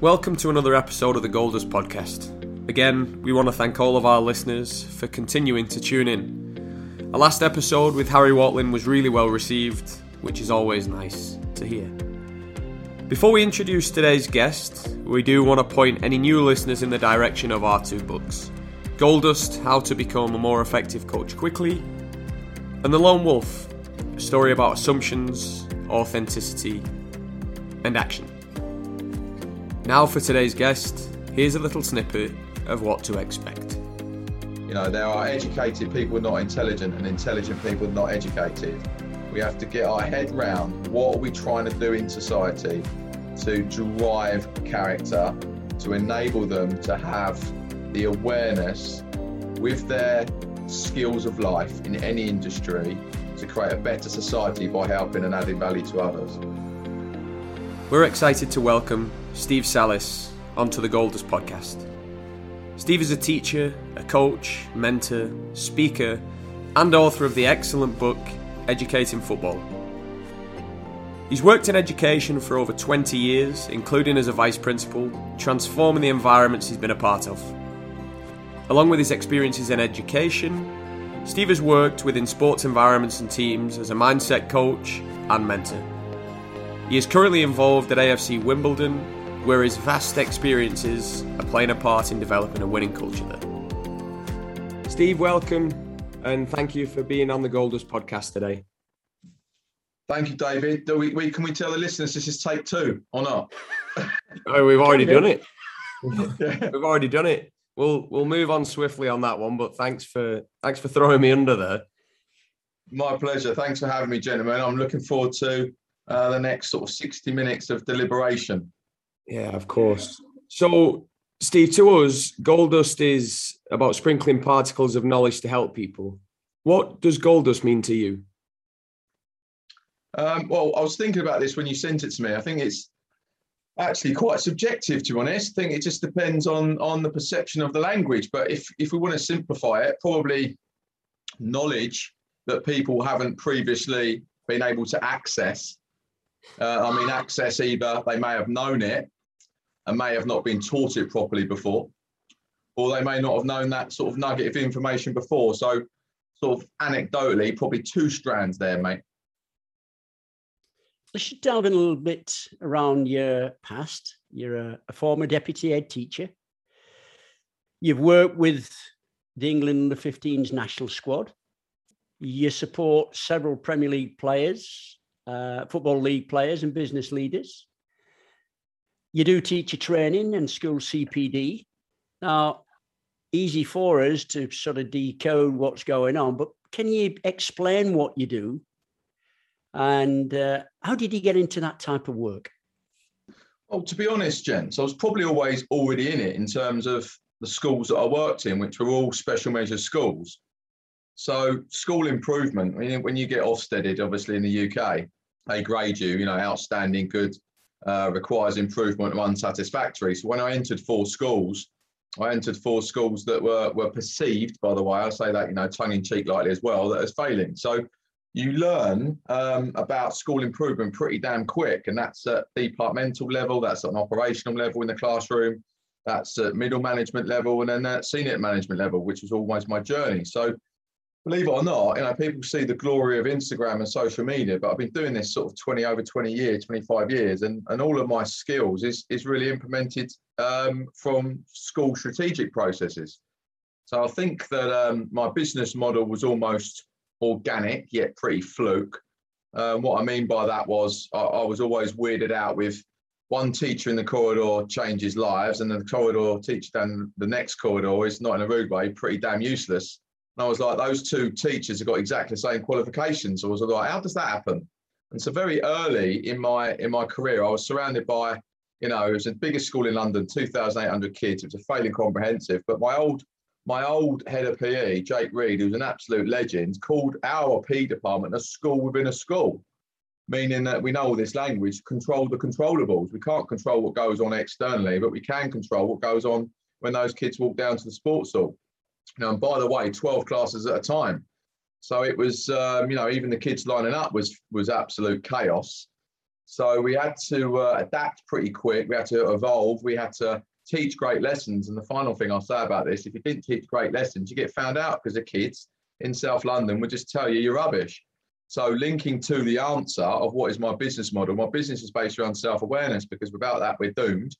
Welcome to another episode of the Goldust podcast. Again, we want to thank all of our listeners for continuing to tune in. Our last episode with Harry Watlin was really well received, which is always nice to hear. Before we introduce today's guest, we do want to point any new listeners in the direction of our two books Goldust How to Become a More Effective Coach Quickly, and The Lone Wolf, a story about assumptions, authenticity, and action. Now, for today's guest, here's a little snippet of what to expect. You know, there are educated people not intelligent and intelligent people not educated. We have to get our head round what are we trying to do in society to drive character, to enable them to have the awareness with their skills of life in any industry to create a better society by helping and adding value to others. We're excited to welcome Steve Sallis onto the Goldust podcast. Steve is a teacher, a coach, mentor, speaker, and author of the excellent book Educating Football. He's worked in education for over 20 years, including as a vice principal, transforming the environments he's been a part of. Along with his experiences in education, Steve has worked within sports environments and teams as a mindset coach and mentor. He is currently involved at AFC Wimbledon where his vast experiences are playing a part in developing a winning culture there. Steve, welcome and thank you for being on the Goldust podcast today. Thank you, David. Do we, we, can we tell the listeners this is take two or not? oh, we've already done it. We've already done it. We'll we'll move on swiftly on that one, but thanks for thanks for throwing me under there. My pleasure. Thanks for having me, gentlemen. I'm looking forward to uh, the next sort of 60 minutes of deliberation. Yeah, of course. So, Steve, to us, gold dust is about sprinkling particles of knowledge to help people. What does gold dust mean to you? Um, well, I was thinking about this when you sent it to me. I think it's actually quite subjective, to be honest. I think it just depends on on the perception of the language. But if if we want to simplify it, probably knowledge that people haven't previously been able to access. Uh, I mean, access either they may have known it and may have not been taught it properly before, or they may not have known that sort of nugget of information before. So, sort of anecdotally, probably two strands there, mate. Let's delve in a little bit around your past. You're a, a former deputy head teacher. You've worked with the England under 15s national squad. You support several Premier League players, uh, Football League players, and business leaders you do teacher training and school CPD. Now, easy for us to sort of decode what's going on, but can you explain what you do? And uh, how did you get into that type of work? Well, to be honest, gents, I was probably always already in it in terms of the schools that I worked in, which were all special measures schools. So, school improvement, when you get Ofsted, obviously in the UK, they grade you, you know, outstanding, good, uh, requires improvement or unsatisfactory. So when I entered four schools, I entered four schools that were were perceived, by the way, I say that you know tongue in cheek lightly as well, that as failing. So you learn um, about school improvement pretty damn quick, and that's at departmental level, that's at an operational level in the classroom, that's at middle management level, and then at senior management level, which was always my journey. So believe it or not, you know, people see the glory of Instagram and social media, but I've been doing this sort of 20 over 20 years, 25 years, and, and all of my skills is, is really implemented um, from school strategic processes. So I think that um, my business model was almost organic, yet pretty fluke. Um, what I mean by that was I, I was always weirded out with one teacher in the corridor changes lives, and then the corridor teacher down the next corridor is not in a rude way, pretty damn useless. And I was like, those two teachers have got exactly the same qualifications. I was like, how does that happen? And so very early in my in my career, I was surrounded by, you know, it was the biggest school in London, 2,800 kids. It was a failing comprehensive. But my old my old head of PE, Jake Reed, who's an absolute legend, called our PE department a school within a school, meaning that we know all this language, control the controllables. We can't control what goes on externally, but we can control what goes on when those kids walk down to the sports hall. And by the way, 12 classes at a time. So it was, um, you know, even the kids lining up was was absolute chaos. So we had to uh, adapt pretty quick. We had to evolve. We had to teach great lessons. And the final thing I'll say about this, if you didn't teach great lessons, you get found out because the kids in South London would just tell you you're rubbish. So linking to the answer of what is my business model, my business is based around self-awareness because without that we're doomed.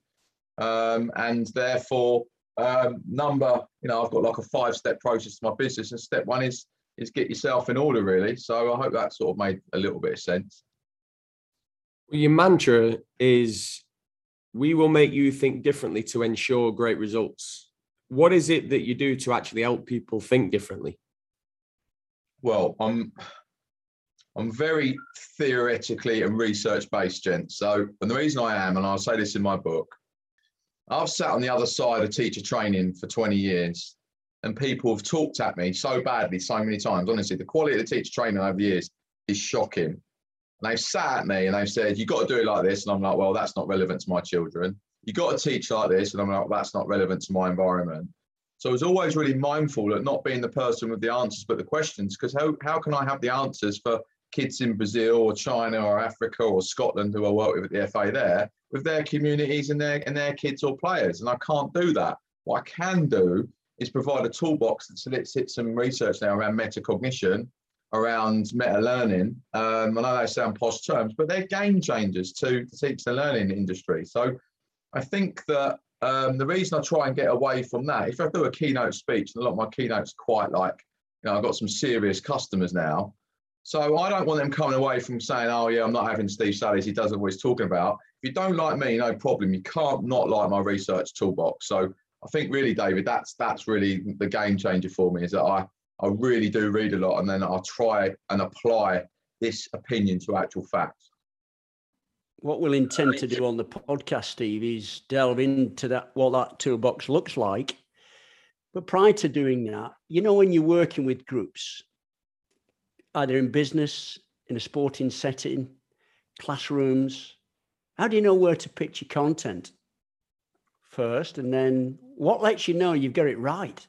Um, and therefore, um, number, you know, I've got like a five-step process to my business, and step one is is get yourself in order, really. So I hope that sort of made a little bit of sense. Well, your mantra is we will make you think differently to ensure great results. What is it that you do to actually help people think differently? Well, I'm I'm very theoretically and research based, gent. So, and the reason I am, and I'll say this in my book, I've sat on the other side of teacher training for 20 years, and people have talked at me so badly so many times. Honestly, the quality of the teacher training over the years is shocking. And they've sat at me and they've said, You've got to do it like this. And I'm like, Well, that's not relevant to my children. You've got to teach like this. And I'm like, That's not relevant to my environment. So I was always really mindful of not being the person with the answers, but the questions, because how, how can I have the answers for kids in Brazil or China or Africa or Scotland who I work with at the FA there with their communities and their and their kids or players? And I can't do that. What I can do is provide a toolbox that solicits some research now around metacognition around meta learning. Um, I know they sound posh terms, but they're game changers to, to teach the learning industry. So I think that um, the reason I try and get away from that, if I do a keynote speech, and a lot of my keynotes quite like, you know, I've got some serious customers now. So I don't want them coming away from saying, oh, yeah, I'm not having Steve Sallis. He doesn't know what he's talking about. If you don't like me, no problem. You can't not like my research toolbox. So I think really, David, that's that's really the game changer for me is that I I really do read a lot, and then I'll try and apply this opinion to actual facts. What we'll intend to do on the podcast, Steve, is delve into that what that toolbox looks like. But prior to doing that, you know, when you're working with groups, either in business, in a sporting setting, classrooms, how do you know where to pitch your content first? And then what lets you know you've got it right?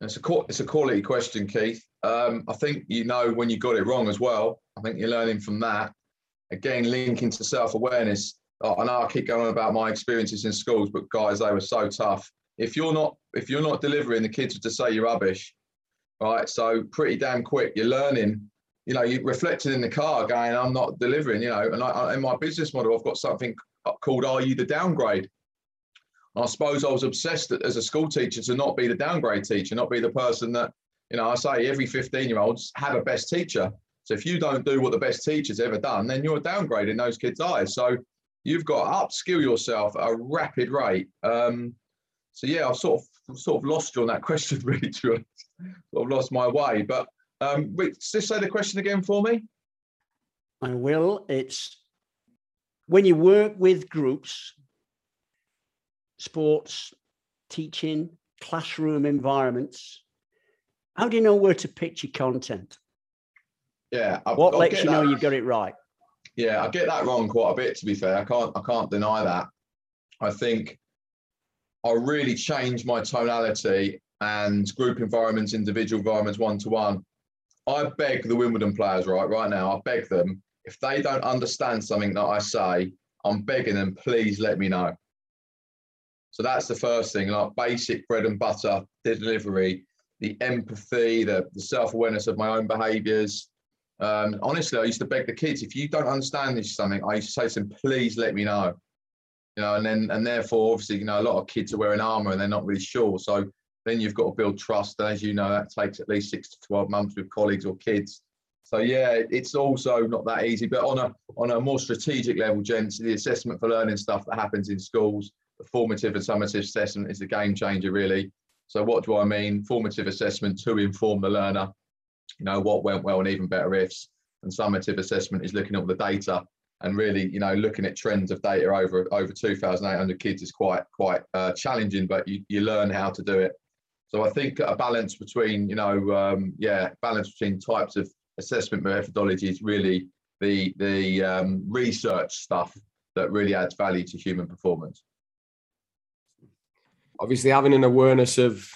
It's a it's a quality question, Keith. Um, I think you know when you got it wrong as well. I think you're learning from that. Again, linking to self awareness. Oh, I know I keep going on about my experiences in schools, but guys, they were so tough. If you're not if you're not delivering, the kids will just say you're rubbish, right? So pretty damn quick, you're learning. You know, You're reflected in the car, going, "I'm not delivering." You know, and I, in my business model, I've got something called "Are you the downgrade?" I suppose I was obsessed as a school teacher to not be the downgrade teacher, not be the person that, you know, I say every 15 year olds have a best teacher. So if you don't do what the best teacher's ever done, then you're downgrading those kids' eyes. So you've got to upskill yourself at a rapid rate. Um, so yeah, I've sort of sort of lost you on that question, really, to sort of lost my way. But um, just say the question again for me. I will. It's when you work with groups, sports, teaching, classroom environments. How do you know where to pitch your content? Yeah. I, what I lets you that. know you've got it right? Yeah, I get that wrong quite a bit. To be fair, I can't I can't deny that. I think I really changed my tonality and group environments, individual environments, one to one. I beg the Wimbledon players right right now. I beg them if they don't understand something that I say, I'm begging them, please let me know. So that's the first thing, like basic bread and butter delivery, the empathy, the, the self awareness of my own behaviors. Um, honestly, I used to beg the kids, if you don't understand this something, I used to say to them, please let me know. You know, and then and therefore, obviously, you know, a lot of kids are wearing armor and they're not really sure. So then you've got to build trust. And as you know, that takes at least six to 12 months with colleagues or kids. So yeah, it's also not that easy. But on a on a more strategic level, gents, the assessment for learning stuff that happens in schools, the formative and summative assessment is a game changer, really. So, what do I mean? Formative assessment to inform the learner, you know, what went well and even better ifs. And summative assessment is looking at all the data and really, you know, looking at trends of data over over 2,800 kids is quite quite uh, challenging, but you, you learn how to do it. So I think a balance between, you know, um, yeah, balance between types of assessment methodologies really the the um, research stuff that really adds value to human performance obviously having an awareness of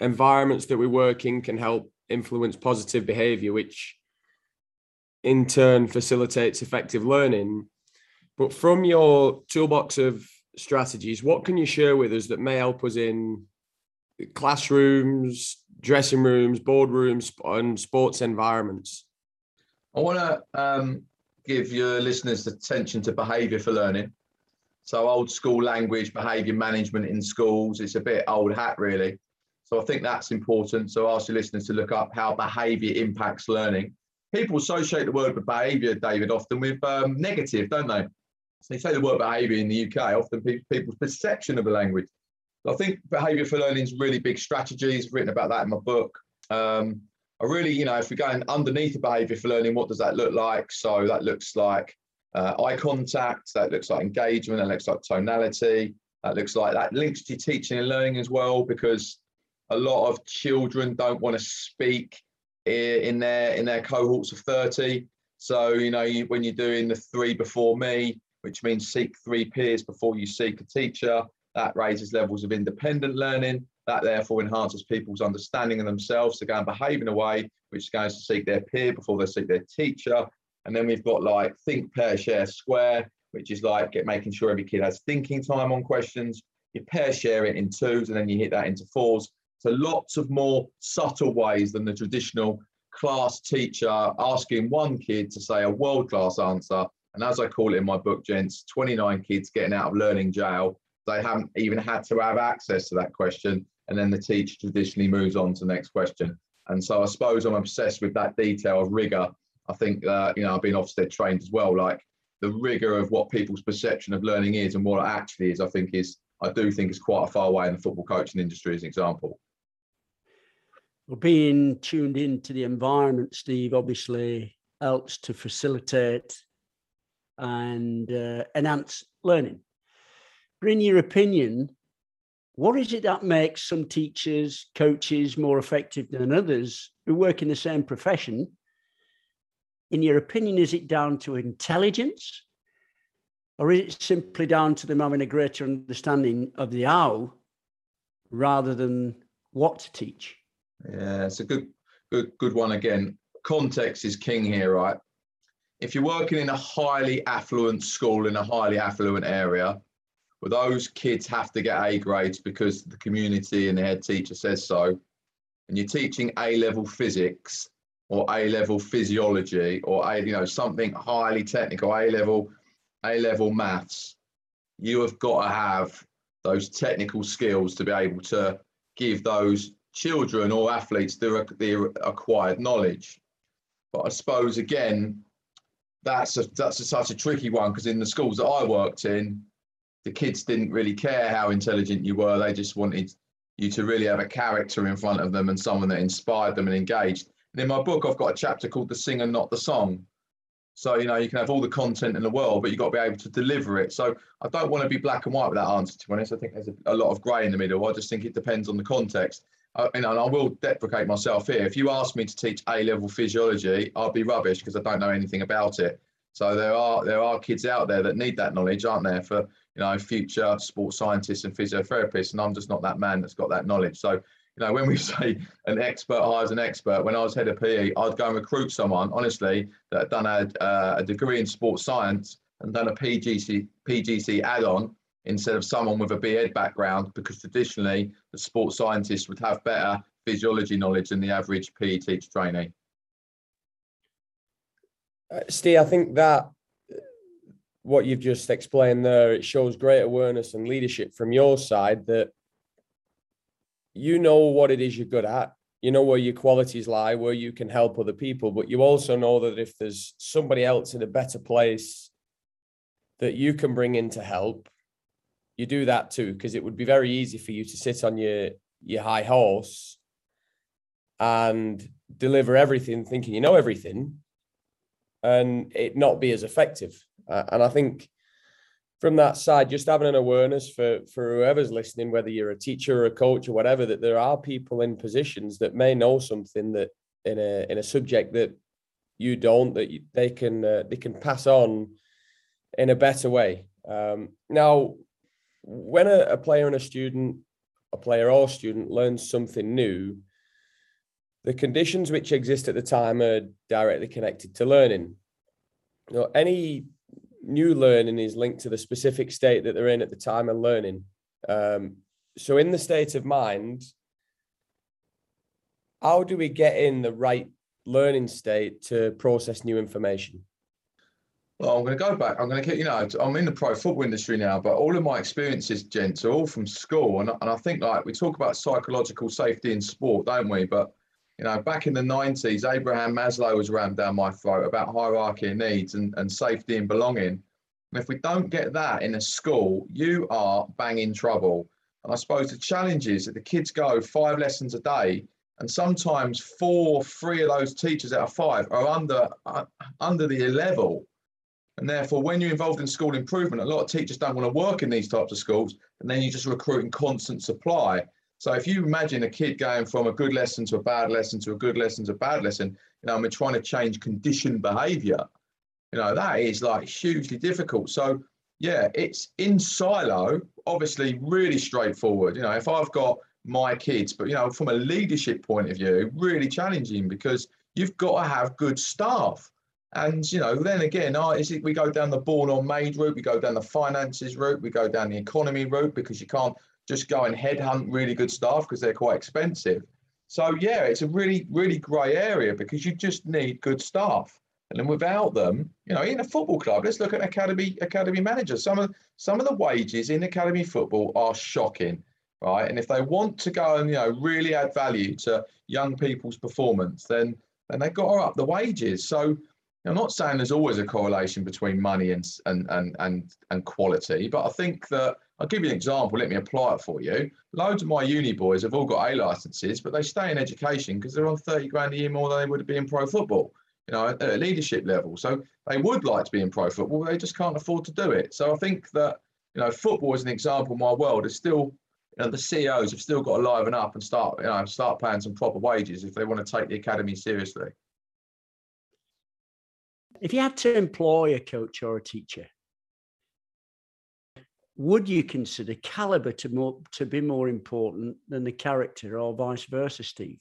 environments that we work in can help influence positive behavior which in turn facilitates effective learning. But from your toolbox of strategies, what can you share with us that may help us in classrooms, dressing rooms, boardrooms, and sports environments? I want to um, give your listeners attention to behaviour for learning. So old school language, behaviour management in schools, it's a bit old hat really. So I think that's important. So ask your listeners to look up how behaviour impacts learning. People associate the word behaviour, David, often with um, negative, don't they? So they say the word behaviour in the UK, often people's perception of the language. I think behaviour for learning is really big strategies. written about that in my book. Um, I really, you know, if we're going underneath the behaviour for learning, what does that look like? So that looks like uh, eye contact, that looks like engagement, that looks like tonality, that looks like that links to teaching and learning as well, because a lot of children don't want to speak in their in their cohorts of 30. So, you know, you, when you're doing the three before me, which means seek three peers before you seek a teacher, that raises levels of independent learning. That therefore enhances people's understanding of themselves to go and behave in a way which goes to seek their peer before they seek their teacher. And then we've got like think, pair, share, square, which is like get, making sure every kid has thinking time on questions. You pair share it in twos and then you hit that into fours. So lots of more subtle ways than the traditional class teacher asking one kid to say a world class answer. And as I call it in my book, gents, 29 kids getting out of learning jail. They haven't even had to have access to that question. And then the teacher traditionally moves on to the next question. And so I suppose I'm obsessed with that detail of rigor. I think, uh, you know, I've been Ofsted trained as well. Like the rigor of what people's perception of learning is and what it actually is, I think is, I do think is quite a far away in the football coaching industry as an example. Well, being tuned into the environment, Steve, obviously helps to facilitate and uh, enhance learning. But in your opinion, what is it that makes some teachers, coaches more effective than others who work in the same profession? In your opinion, is it down to intelligence? Or is it simply down to them having a greater understanding of the how rather than what to teach? Yeah, it's a good, good, good one again. Context is king here, right? If you're working in a highly affluent school in a highly affluent area, well, those kids have to get A grades because the community and the head teacher says so. And you're teaching A level physics or A level physiology or A, you know, something highly technical, A level, A level maths. You have got to have those technical skills to be able to give those children or athletes their, their acquired knowledge. But I suppose again, that's a, that's a, such a tricky one because in the schools that I worked in, the kids didn't really care how intelligent you were. They just wanted you to really have a character in front of them and someone that inspired them and engaged. And in my book, I've got a chapter called "The Singer, Not the Song." So you know you can have all the content in the world, but you've got to be able to deliver it. So I don't want to be black and white with that answer. To be honest, I think there's a, a lot of grey in the middle. I just think it depends on the context and I will deprecate myself here. If you ask me to teach A level physiology, I'd be rubbish because I don't know anything about it. So there are there are kids out there that need that knowledge, aren't there, for you know future sports scientists and physiotherapists, and I'm just not that man that's got that knowledge. So you know, when we say an expert hires an expert, when I was head of PE, I'd go and recruit someone, honestly, that had done a, uh, a degree in sports science and done a PGC PGC add-on instead of someone with a BEd background, because traditionally the sports scientist would have better physiology knowledge than the average PE teacher trainee. Uh, Steve, I think that what you've just explained there, it shows great awareness and leadership from your side that you know what it is you're good at. You know where your qualities lie, where you can help other people, but you also know that if there's somebody else in a better place that you can bring in to help, you do that too because it would be very easy for you to sit on your your high horse and deliver everything thinking you know everything and it not be as effective. Uh, and i think from that side just having an awareness for for whoever's listening whether you're a teacher or a coach or whatever that there are people in positions that may know something that in a in a subject that you don't that you, they can uh, they can pass on in a better way. Um, now when a, a, player and a student, a player or student learns something new, the conditions which exist at the time are directly connected to learning. You know, any new learning is linked to the specific state that they're in at the time of learning. Um, so, in the state of mind, how do we get in the right learning state to process new information? Well, I'm going to go back. I'm going to keep, you know, I'm in the pro football industry now, but all of my experiences, gents, are all from school. And, and I think, like, we talk about psychological safety in sport, don't we? But, you know, back in the 90s, Abraham Maslow was rammed down my throat about hierarchy of needs and, and safety and belonging. And if we don't get that in a school, you are banging trouble. And I suppose the challenge is that the kids go five lessons a day and sometimes four, three of those teachers out of five are under uh, under the level. And therefore, when you're involved in school improvement, a lot of teachers don't want to work in these types of schools, and then you're just recruiting constant supply. So if you imagine a kid going from a good lesson to a bad lesson to a good lesson to a bad lesson, you know, and we're trying to change conditioned behaviour, you know, that is like hugely difficult. So yeah, it's in silo, obviously really straightforward. You know, if I've got my kids. But you know, from a leadership point of view, really challenging because you've got to have good staff. And you know, then again, is it we go down the born or made route, we go down the finances route, we go down the economy route because you can't just go and headhunt really good staff because they're quite expensive. So yeah, it's a really, really grey area because you just need good staff. And then without them, you know, in a football club, let's look at academy academy managers. Some of some of the wages in academy football are shocking right? And if they want to go and you know really add value to young people's performance, then then they've got to up the wages. So I'm not saying there's always a correlation between money and and and and and quality, but I think that I'll give you an example. Let me apply it for you. Loads of my uni boys have all got A licenses, but they stay in education because they're on 30 grand a year more than they would be in pro football, you know, at a leadership level. So they would like to be in pro football, but they just can't afford to do it. So I think that, you know, football is an example in my world is still you know, the CEOs have still got to liven up and start, you know, start paying some proper wages if they want to take the academy seriously. If you had to employ a coach or a teacher, would you consider caliber to more to be more important than the character, or vice versa, Steve?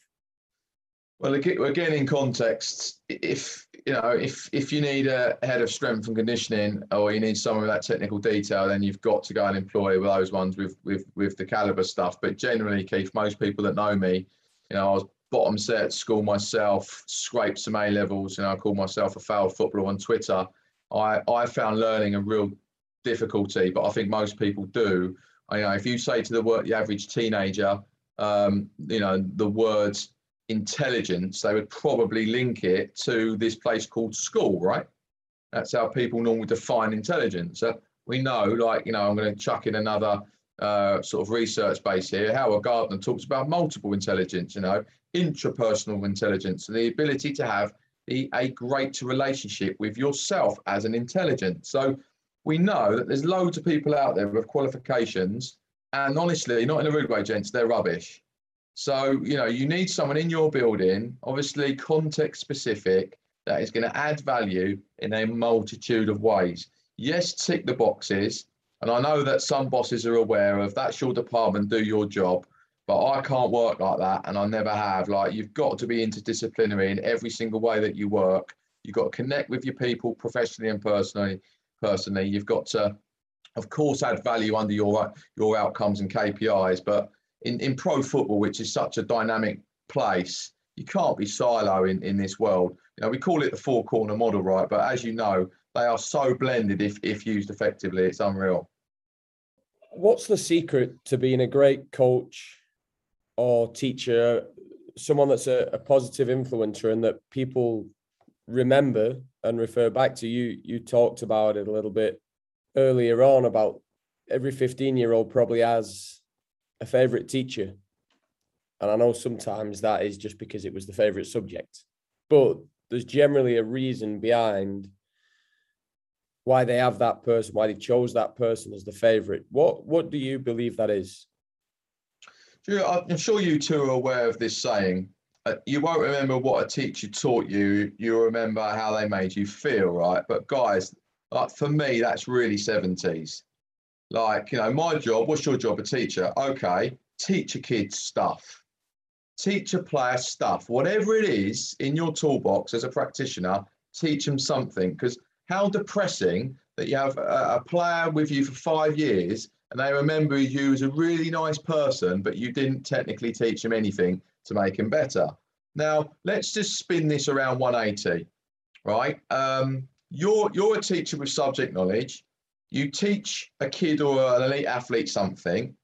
Well, again, in context, if you know, if if you need a head of strength and conditioning, or you need someone with that technical detail, then you've got to go and employ those ones with with with the caliber stuff. But generally, Keith, most people that know me, you know, I was bottom set at school myself, scraped some A levels, and I call myself a failed footballer on Twitter. I I found learning a real difficulty, but I think most people do. I, you know, if you say to the the average teenager, um, you know, the words intelligence, they would probably link it to this place called school, right? That's how people normally define intelligence. We know, like, you know, I'm going to chuck in another uh, sort of research base here. Howard Gardner talks about multiple intelligence, you know, intrapersonal intelligence, and the ability to have the, a great relationship with yourself as an intelligence. So we know that there's loads of people out there with qualifications, and honestly, not in a rude way, gents, they're rubbish. So, you know, you need someone in your building, obviously context specific, that is going to add value in a multitude of ways. Yes, tick the boxes. And I know that some bosses are aware of that's your department, do your job. But I can't work like that. And I never have. Like, you've got to be interdisciplinary in every single way that you work. You've got to connect with your people professionally and personally. Personally, you've got to, of course, add value under your your outcomes and KPIs. But in, in pro football, which is such a dynamic place, you can't be silo in, in this world. You know, we call it the four corner model, right? But as you know, they are so blended if, if used effectively, it's unreal. What's the secret to being a great coach or teacher, someone that's a, a positive influencer and that people remember and refer back to? You you talked about it a little bit earlier on about every 15 year old probably has a favorite teacher. And I know sometimes that is just because it was the favorite subject, but there's generally a reason behind why they have that person, why they chose that person as the favorite. What what do you believe that is? I'm sure you two are aware of this saying. Uh, you won't remember what a teacher taught you. You remember how they made you feel, right? But guys, like for me, that's really 70s. Like, you know, my job, what's your job? A teacher. Okay, teach a kid stuff. teach a player stuff, whatever it is in your toolbox as a practitioner, teach them something. Because how depressing that you have a, a, player with you for five years and they remember you as a really nice person, but you didn't technically teach them anything to make him better. Now, let's just spin this around 180, right? Um, you're, you're a teacher with subject knowledge. You teach a kid or an elite athlete something,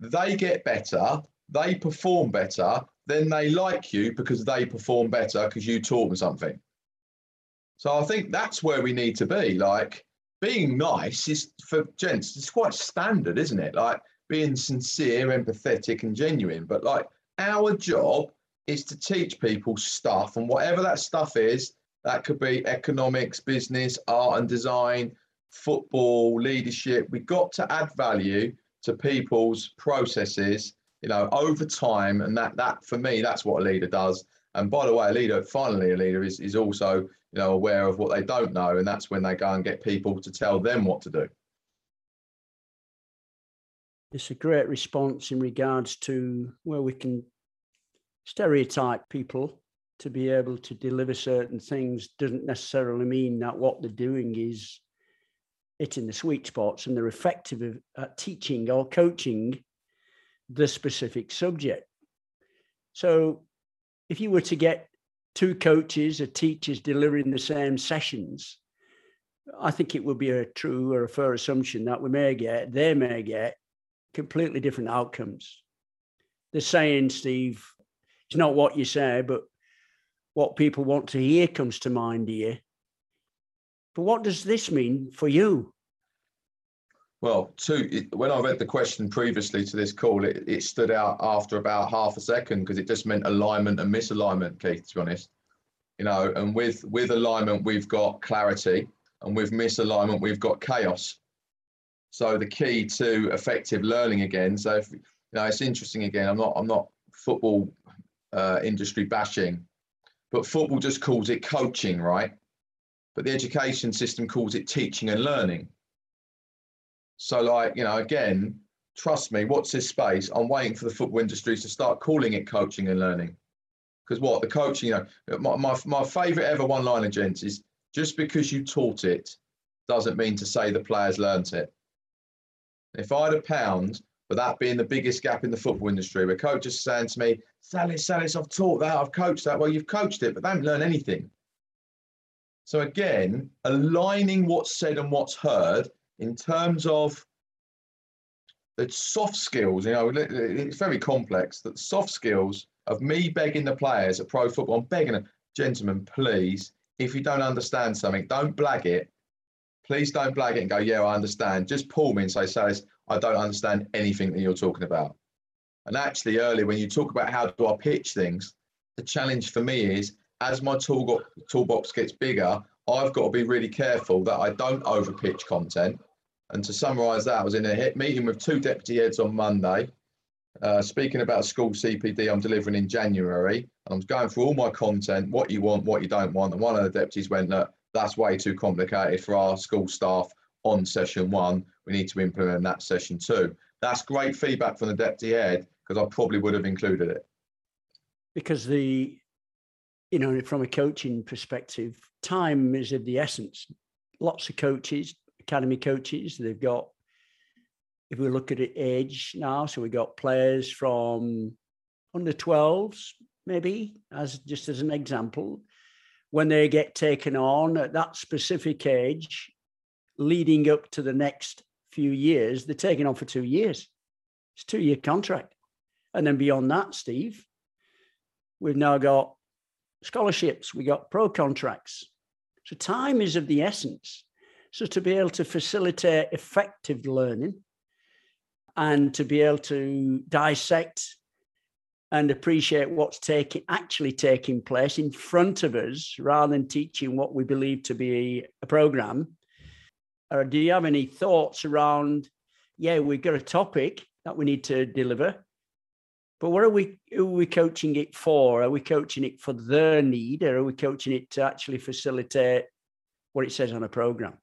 they get better, they perform better, then they like you because they perform better because you taught them something. So I think that's where we need to be. Like being nice is for gents, it's quite standard, isn't it? Like being sincere, empathetic, and genuine. But like our job is to teach people stuff, and whatever that stuff is, that could be economics, business, art and design, football, leadership. We've got to add value to people's processes, you know, over time. And that that for me, that's what a leader does. And by the way, a leader, finally, a leader is, is also, you know, aware of what they don't know. And that's when they go and get people to tell them what to do. It's a great response in regards to where we can stereotype people to be able to deliver certain things doesn't necessarily mean that what they're doing is hitting the sweet spots and they're effective at teaching or coaching the specific subject. So if you were to get two coaches or teachers delivering the same sessions, I think it would be a true or a fair assumption that we may get, they may get completely different outcomes. The saying, Steve, it's not what you say, but what people want to hear comes to mind here. But what does this mean for you? Well, two, when I read the question previously to this call, it, it stood out after about half a second because it just meant alignment and misalignment, Keith, to be honest. You know, and with with alignment, we've got clarity, and with misalignment, we've got chaos. So the key to effective learning again. So if you know, it's interesting again. I'm not I'm not football uh, industry bashing, but football just calls it coaching, right? But the education system calls it teaching and learning. So, like, you know, again, trust me, what's this space? I'm waiting for the football industry to start calling it coaching and learning. Because what the coaching, you know, my, my, my favorite ever one liner, gents, is just because you taught it doesn't mean to say the players learnt it. If I had a pound for that being the biggest gap in the football industry, where coaches are saying to me, Sallis, Sallis, I've taught that, I've coached that. Well, you've coached it, but they haven't learned anything. So again, aligning what's said and what's heard in terms of the soft skills, you know, it's very complex. That soft skills of me begging the players at pro football, I'm begging them, gentlemen, please, if you don't understand something, don't blag it. Please don't blag it and go, yeah, I understand. Just pull me and say, Sallis, I don't understand anything that you're talking about. And actually, earlier when you talk about how do I pitch things, the challenge for me is as my tool toolbox gets bigger, I've got to be really careful that I don't overpitch content. And to summarise that, I was in a meeting with two deputy heads on Monday, uh, speaking about school CPD I'm delivering in January. And I was going through all my content, what you want, what you don't want. And one of the deputies went, look, that's way too complicated for our school staff on session one. We need to implement that session two. That's great feedback from the deputy head because I probably would have included it. Because the, you know, from a coaching perspective, time is of the essence. Lots of coaches, academy coaches, they've got, if we look at it age now, so we've got players from under 12s, maybe, as just as an example, when they get taken on at that specific age, leading up to the next few years, they're taken on for two years. It's two year contract. And then beyond that, Steve, we've now got scholarships, we got pro contracts. So time is of the essence. So to be able to facilitate effective learning and to be able to dissect and appreciate what's taking actually taking place in front of us rather than teaching what we believe to be a program or do you have any thoughts around yeah we've got a topic that we need to deliver but what are we are we coaching it for? Are we coaching it for their need or are we coaching it to actually facilitate what it says on a program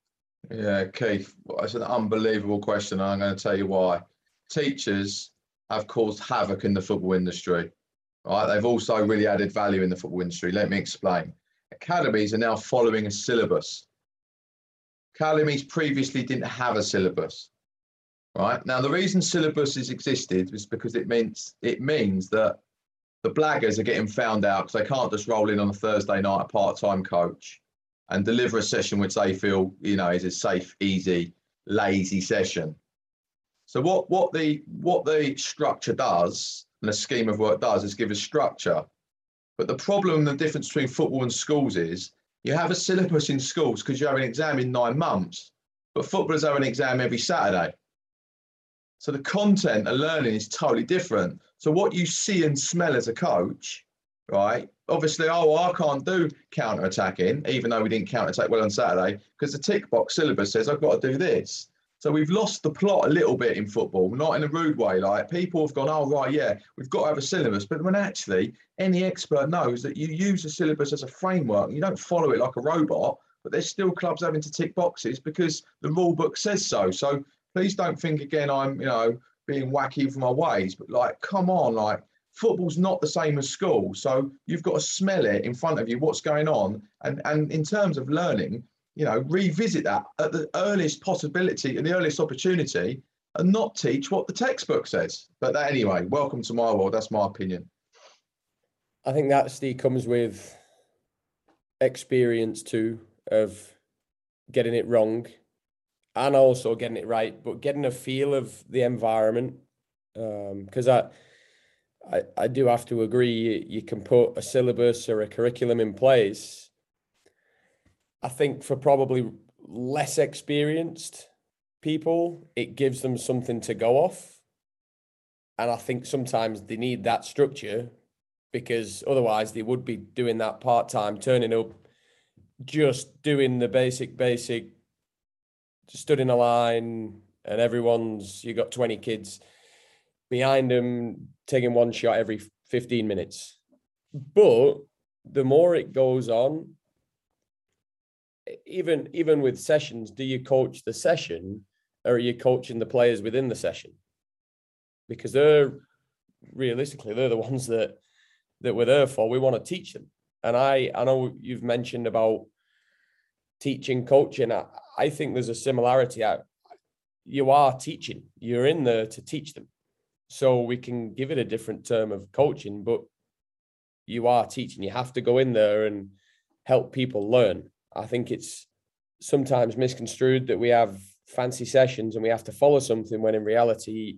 yeah keith it's an unbelievable question i'm going to tell you why teachers have caused havoc in the football industry right? They've also really added value in the football industry. Let me explain. Academies are now following a syllabus. Academies previously didn't have a syllabus, right? Now the reason syllabuses existed was because it means it means that the blaggers are getting found out because they can't just roll in on a Thursday night a part-time coach and deliver a session which they feel you know is a safe, easy, lazy session. So what what the what the structure does and the scheme of work does is give a structure. But the problem, the difference between football and schools is you have a syllabus in schools because you have an exam in nine months, but footballers have an exam every Saturday. So the content and learning is totally different. So what you see and smell as a coach, right? Obviously, oh, I can't do counter attacking, even though we didn't counter attack well on Saturday, because the tick box syllabus says I've got to do this. So we've lost the plot a little bit in football, not in a rude way. Like people have gone, oh right, yeah, we've got to have a syllabus. But when actually any expert knows that you use a syllabus as a framework, you don't follow it like a robot. But there's still clubs having to tick boxes because the rule book says so. So please don't think again I'm, you know, being wacky for my ways. But like, come on, like football's not the same as school. So you've got to smell it in front of you, what's going on. And and in terms of learning, you know, revisit that at the earliest possibility and the earliest opportunity and not teach what the textbook says. But that, anyway, welcome to my world. That's my opinion. I think that Steve comes with experience too of getting it wrong and also getting it right, but getting a feel of the environment. Because um, I, I, I do have to agree, you, you can put a syllabus or a curriculum in place I think for probably less experienced people, it gives them something to go off. And I think sometimes they need that structure because otherwise they would be doing that part time, turning up, just doing the basic, basic, stood in a line, and everyone's, you got 20 kids behind them, taking one shot every 15 minutes. But the more it goes on, even even with sessions, do you coach the session or are you coaching the players within the session? Because they're realistically they're the ones that that we're there for. We want to teach them. And I I know you've mentioned about teaching, coaching. I, I think there's a similarity. I, you are teaching. You're in there to teach them. So we can give it a different term of coaching, but you are teaching. You have to go in there and help people learn. I think it's sometimes misconstrued that we have fancy sessions and we have to follow something when in reality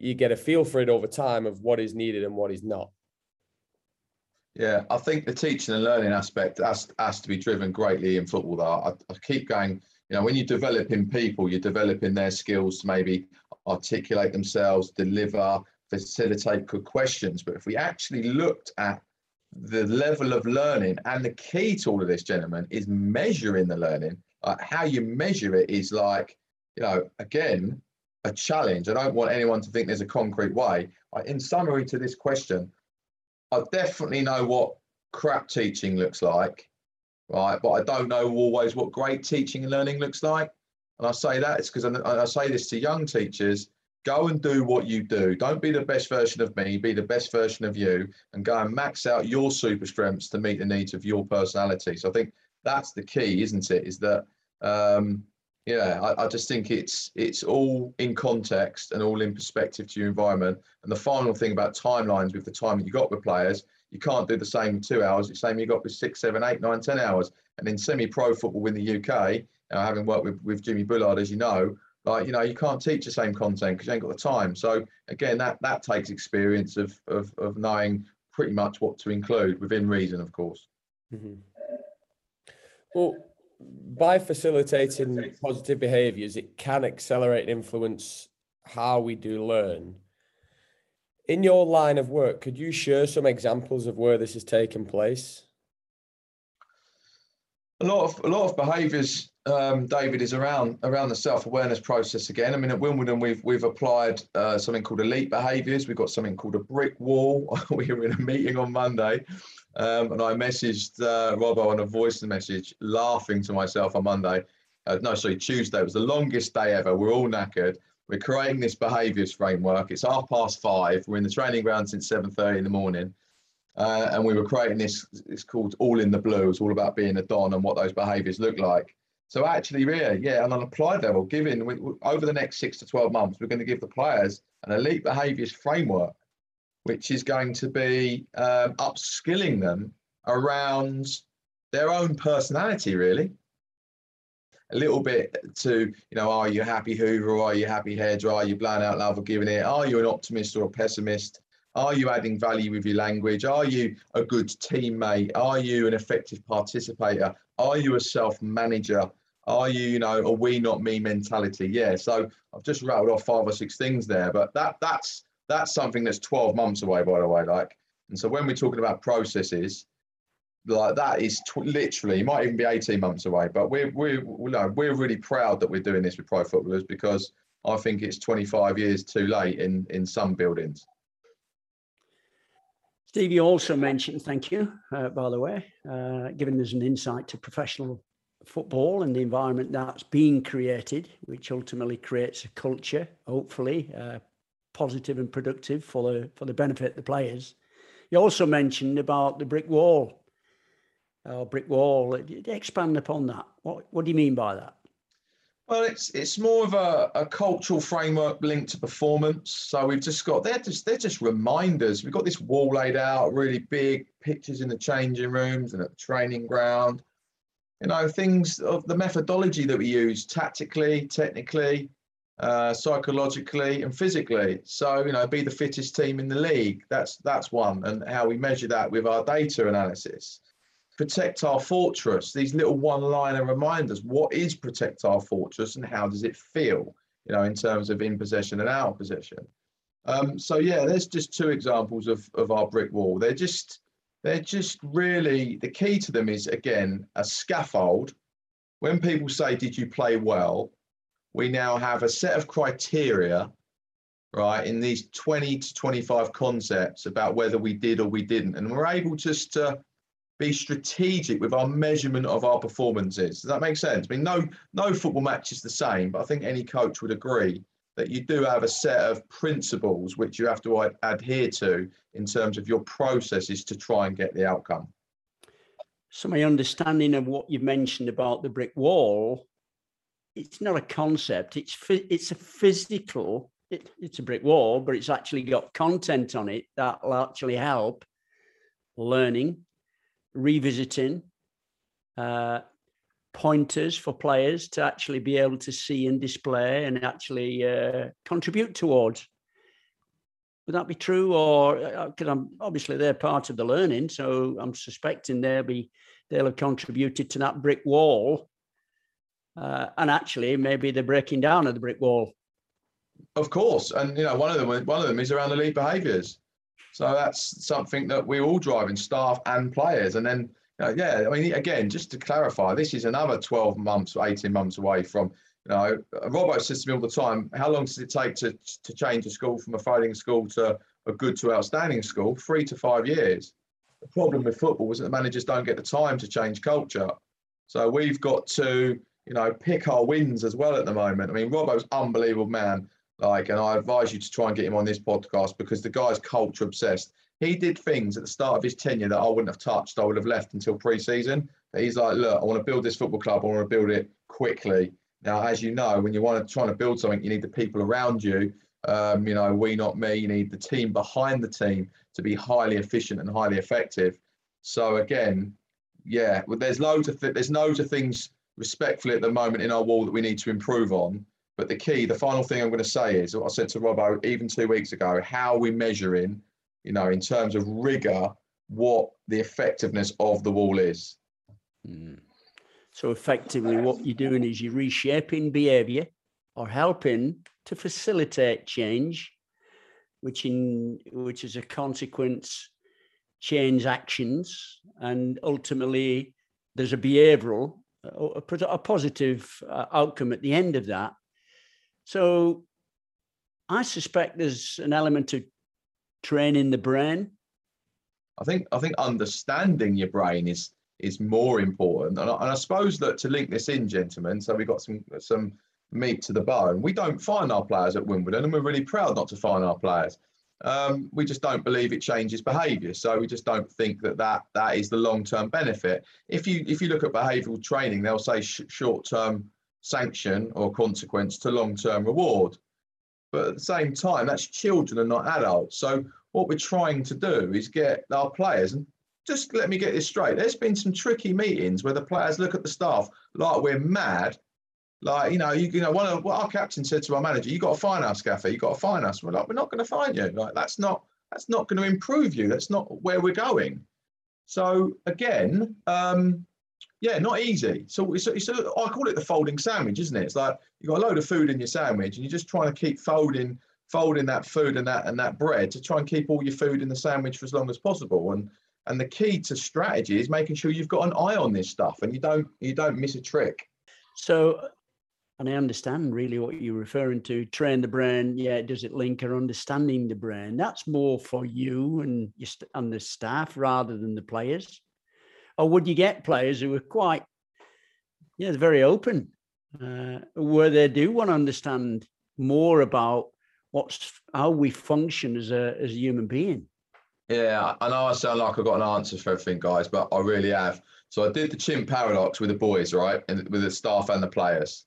you get a feel for it over time of what is needed and what is not. Yeah, I think the teaching and learning aspect has, has to be driven greatly in football. Though I, I keep going, you know, when you're developing people, you're developing their skills to maybe articulate themselves, deliver, facilitate good questions. But if we actually looked at the level of learning and the key to all of this gentlemen is measuring the learning. Like how you measure it is like you know again a challenge. I don't want anyone to think there's a concrete way. In summary to this question i definitely know what crap teaching looks like right? But i don't know always what great teaching and learning looks like and i say that it's because I, say this to young teachers go and do what you do. Don't be the best version of me, be the best version of you and go and max out your super strengths to meet the needs of your personality. So I think that's the key, isn't it? Is that um, yeah, I, I, just think it's it's all in context and all in perspective to your environment. And the final thing about timelines with the time that you got with players, you can't do the same two hours. The same you got with six, seven, eight, nine, ten hours. And in semi-pro football in the UK, having worked with, with Jimmy Bullard, as you know, like you know you can't teach the same content because you ain't got the time. So again that that takes experience of of, of knowing pretty much what to include within reason of course. Mm-hmm. well by facilitating positive behaviors it can accelerate and influence how we do learn. In your line of work could you share some examples of where this has taken place? A lot of a lot of behaviours um, David, is around around the self awareness process again. I mean, at Wimbledon, we've we've applied uh, something called elite behaviours. We've got something called a brick wall. we were in a meeting on Monday, um, and I messaged uh, Robbo on a voice message, laughing to myself on Monday. Uh, no, sorry, Tuesday. It was the longest day ever. We're all knackered. We're creating this behaviours framework. It's half past five. We're in the training ground since seven thirty in the morning. uh, and we were creating this. It's called All in the Blue. It's all about being a don and what those behaviours look like. So actually, yeah, yeah, on an applied level, given we, over the next six to twelve months, we're going to give the players an elite behaviours framework, which is going to be um, upskilling them around their own personality, really. A little bit to, you know, are you happy Hoover or are you happy or are you blown out love or giving it? Are you an optimist or a pessimist? Are you adding value with your language? Are you a good teammate? Are you an effective participator? Are you a self manager? Are you, you know, a we not me mentality? Yeah. So I've just rattled off five or six things there, but that that's that's something that's 12 months away, by the way. Like, and so when we're talking about processes, like that is tw- literally might even be 18 months away. But we're we're we're really proud that we're doing this with pro footballers because I think it's 25 years too late in in some buildings. Steve, you also mentioned, thank you, uh, by the way, uh, giving us an insight to professional football and the environment that's being created, which ultimately creates a culture, hopefully uh, positive and productive for the for the benefit of the players. You also mentioned about the brick wall, or brick wall. Expand upon that. What what do you mean by that? Well, it's it's more of a, a cultural framework linked to performance. So we've just got they're just they're just reminders. We've got this wall laid out, really big pictures in the changing rooms and at the training ground. You know, things of the methodology that we use tactically, technically, uh, psychologically, and physically. So you know, be the fittest team in the league. That's that's one, and how we measure that with our data analysis. Protect our fortress. These little one liner reminders. What is protect our fortress and how does it feel you know in terms of in possession and out of possession? Um, so yeah there's just two examples of, of our brick wall. They're just they're just really the key to them is again a scaffold when people say did you play well we now have a set of criteria right in these 20 to 25 concepts about whether we did or we didn't and we're able just to be strategic with our measurement of our performances. Does that make sense? I mean, no, no football match is the same, but I think any coach would agree that you do have a set of principles which you have to adhere to in terms of your processes to try and get the outcome. So my understanding of what you mentioned about the brick wall, it's not a concept. It's it's a physical. It, it's a brick wall, but it's actually got content on it that will actually help learning revisiting uh, pointers for players to actually be able to see and display and actually uh, contribute towards. Would that be true? Or because uh, I'm obviously they're part of the learning, so I'm suspecting they'll be they'll have contributed to that brick wall, uh, and actually maybe the breaking down of the brick wall. Of course, and you know one of them one of them is around elite behaviours. So that's something that we're all driving, staff and players. And then, Uh, yeah, I mean, again, just to clarify, this is another 12 months, or 18 months away from, you know, Robbo says to me all the time, how long does it take to, to change a school from a failing school to a good to outstanding school? Three to five years. The problem with football is that the managers don't get the time to change culture. So we've got to, you know, pick our wins as well at the moment. I mean, Robbo's unbelievable man. Like, and I advise you to try and get him on this podcast because the guy's culture obsessed. He did things at the start of his tenure that I wouldn't have touched. I would have left until pre-season. But he's like, look, I want to build this football club. I want to build it quickly. Now, as you know, when you want to try to build something, you need the people around you. Um, you know, we not me. You need the team behind the team to be highly efficient and highly effective. So again, yeah, well, there's loads of th- there's loads of things respectfully at the moment in our wall that we need to improve on. But the key, the final thing I'm going to say is what I said to Robbo even two weeks ago, how are we measuring, you know, in terms of rigor, what the effectiveness of the wall is. Mm. So effectively what you're doing is you're reshaping behavior or helping to facilitate change, which in which is a consequence change actions and ultimately there's a behavioral a, a positive uh, outcome at the end of that so I suspect there's an element of training the brain. I think I think understanding your brain is is more important, and I, and I suppose that to link this in, gentlemen. So we've got some some meat to the bone. We don't find our players at Wimbledon, and we're really proud not to find our players. Um, we just don't believe it changes behaviour, so we just don't think that that, that is the long-term benefit. If you if you look at behavioural training, they'll say sh- short-term sanction or consequence to long-term reward, but at the same time, that's children and not adults. So what we're trying to do is get our players and just let me get this straight. There's been some tricky meetings where the players look at the staff like we're mad like, you know, you, you know, one of what our captain said to our manager, you got to fine us, Gaffer, you got to fine us. We're like, we're not going to fine you. Like, that's not that's not going to improve you. That's not where we're going. So again, um, yeah, not easy. So it's, it's a, I call it the folding sandwich, isn't it? It's like you've got a load of food in your sandwich, and you're just trying to keep folding, folding that food and that and that bread to try and keep all your food in the sandwich for as long as possible. And and the key to strategy is making sure you've got an eye on this stuff and you don't you don't miss a trick. So and I understand really what you're referring to. Train the brain, yeah. Does it link or understanding the brain? That's more for you and your and the staff rather than the players. Or would you get players who are quite, yeah, very open, uh, where they do want to understand more about what's how we function as a as a human being. Yeah, I know I sound like I've got an answer for everything, guys, but I really have. So I did the chimp paradox with the boys, right, and with the staff and the players.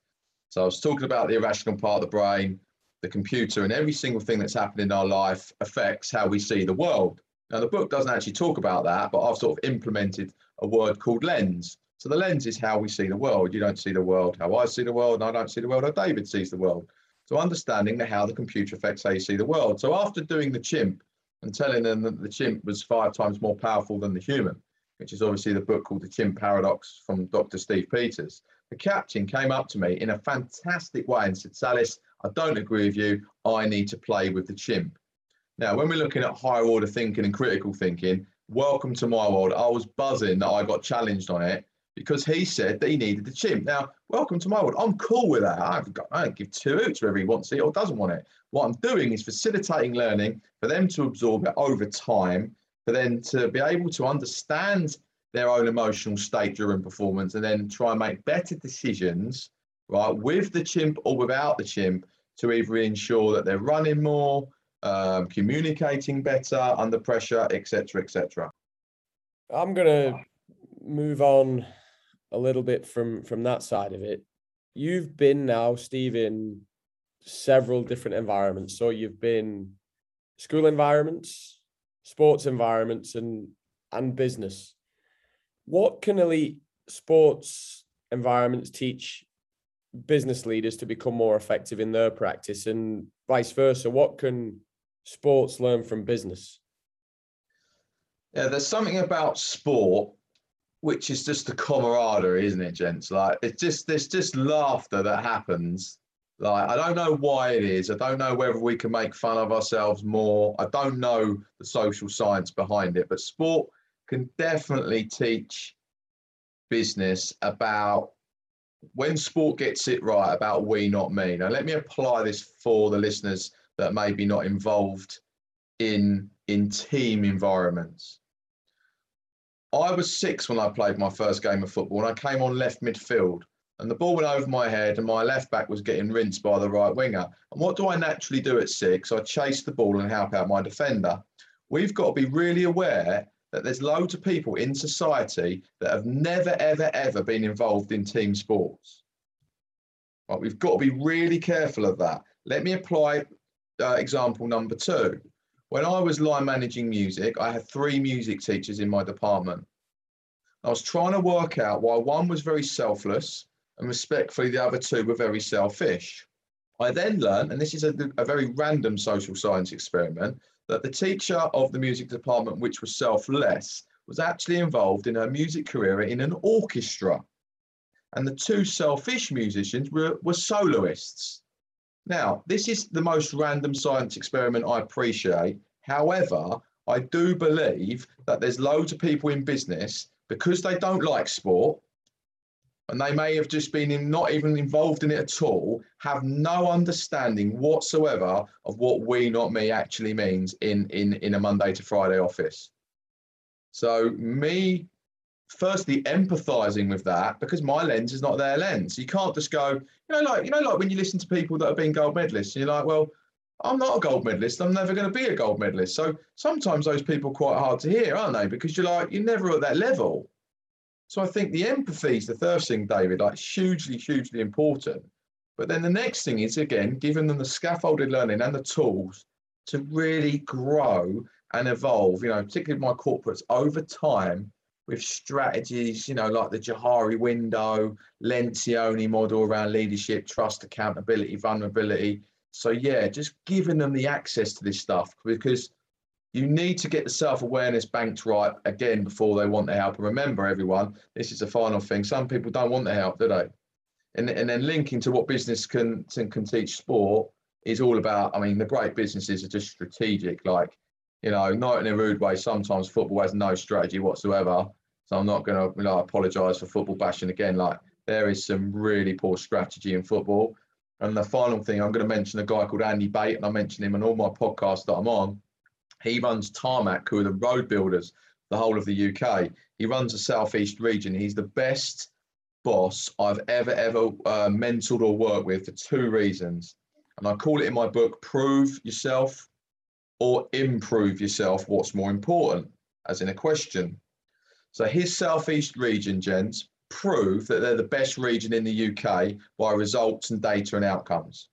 So I was talking about the irrational part of the brain, the computer, and every single thing that's happened in our life affects how we see the world. Now, the book doesn't actually talk about that, but I've sort of implemented a word called lens. So the lens is how we see the world. You don't see the world how I see the world, and I don't see the world how David sees the world. So understanding the, how the computer affects how you see the world. So after doing the chimp and telling them that the chimp was five times more powerful than the human, which is obviously the book called The Chimp Paradox from Dr. Steve Peters, the captain came up to me in a fantastic way and said, Sallis, I don't agree with you. I need to play with the chimp. Now, when we're looking at higher order thinking and critical thinking, welcome to my world. I was buzzing that I got challenged on it because he said that he needed the chimp. Now, welcome to my world. I'm cool with that. I've got, I don't give two hoots whether he wants it or doesn't want it. What I'm doing is facilitating learning for them to absorb it over time, for them to be able to understand their own emotional state during performance and then try and make better decisions, right, with the chimp or without the chimp to either ensure that they're running more, um, communicating better under pressure, etc., etc. I'm gonna move on a little bit from from that side of it. You've been now, Steve, in several different environments. So you've been school environments, sports environments, and and business what can elite sports environments teach business leaders to become more effective in their practice and vice versa what can sports learn from business? Yeah there's something about sport which is just the camaraderie isn't it gents? Like it's just there's just laughter that happens. Like i don't know why it is. I don't know whether we can make fun of ourselves more. I don't know the social science behind it but sport can definitely teach business about when sport gets it right about we not me. Now let me apply this for the listeners that may be not involved in in team environments i was six when i played my first game of football and i came on left midfield and the ball went over my head and my left back was getting rinsed by the right winger and what do i naturally do at six i chase the ball and help out my defender we've got to be really aware that there's loads of people in society that have never, ever, ever been involved in team sports. Right, we've got to be really careful of that. Let me apply uh, example number two. When I was line managing music, I had three music teachers in my department. I was trying to work out why one was very selfless and respectfully the other two were very selfish. I then learned, and this is a, a very random social science experiment, that the teacher of the music department, which was selfless, was actually involved in her music career in an orchestra. And the two selfish musicians were, were soloists. Now, this is the most random science experiment I appreciate. However, I do believe that there's loads of people in business because they don't like sport, and they may have just been in, not even involved in it at all, have no understanding whatsoever of what we, not me, actually means in, in, in a Monday to Friday office. So me, firstly, empathizing with that because my lens is not their lens. You can't just go, you know, like you know, like when you listen to people that have been gold medalists, and you're like, well, I'm not a gold medalist. I'm never going to be a gold medalist. So sometimes those people are quite hard to hear, aren't they? Because you're like, you're never at that level. So I think the empathy is the first thing, David, like hugely, hugely important. But then the next thing is again, giving them the scaffolded learning and the tools to really grow and evolve, you know, particularly my corporates over time with strategies, you know, like the Johari window, Lencioni model around leadership, trust, accountability, vulnerability. So yeah, just giving them the access to this stuff because you need to get the self-awareness banked right again before they want the help. And remember, everyone, this is the final thing. Some people don't want the help, do they? And, and then linking to what business can can teach sport is all about. I mean, the great businesses are just strategic. Like you know, not in a rude way. Sometimes football has no strategy whatsoever. So I'm not going to you know, apologise for football bashing again. Like there is some really poor strategy in football. And the final thing, I'm going to mention a guy called Andy Bate, and I mention him on all my podcasts that I'm on. He runs Tarmac, who are the road builders, the whole of the UK. He runs the southeast region. He's the best boss I've ever ever uh, mentored or worked with for two reasons, and I call it in my book: prove yourself or improve yourself, what's more important, as in a question. So his Southeast region, gents, prove that they're the best region in the UK by results and data and outcomes.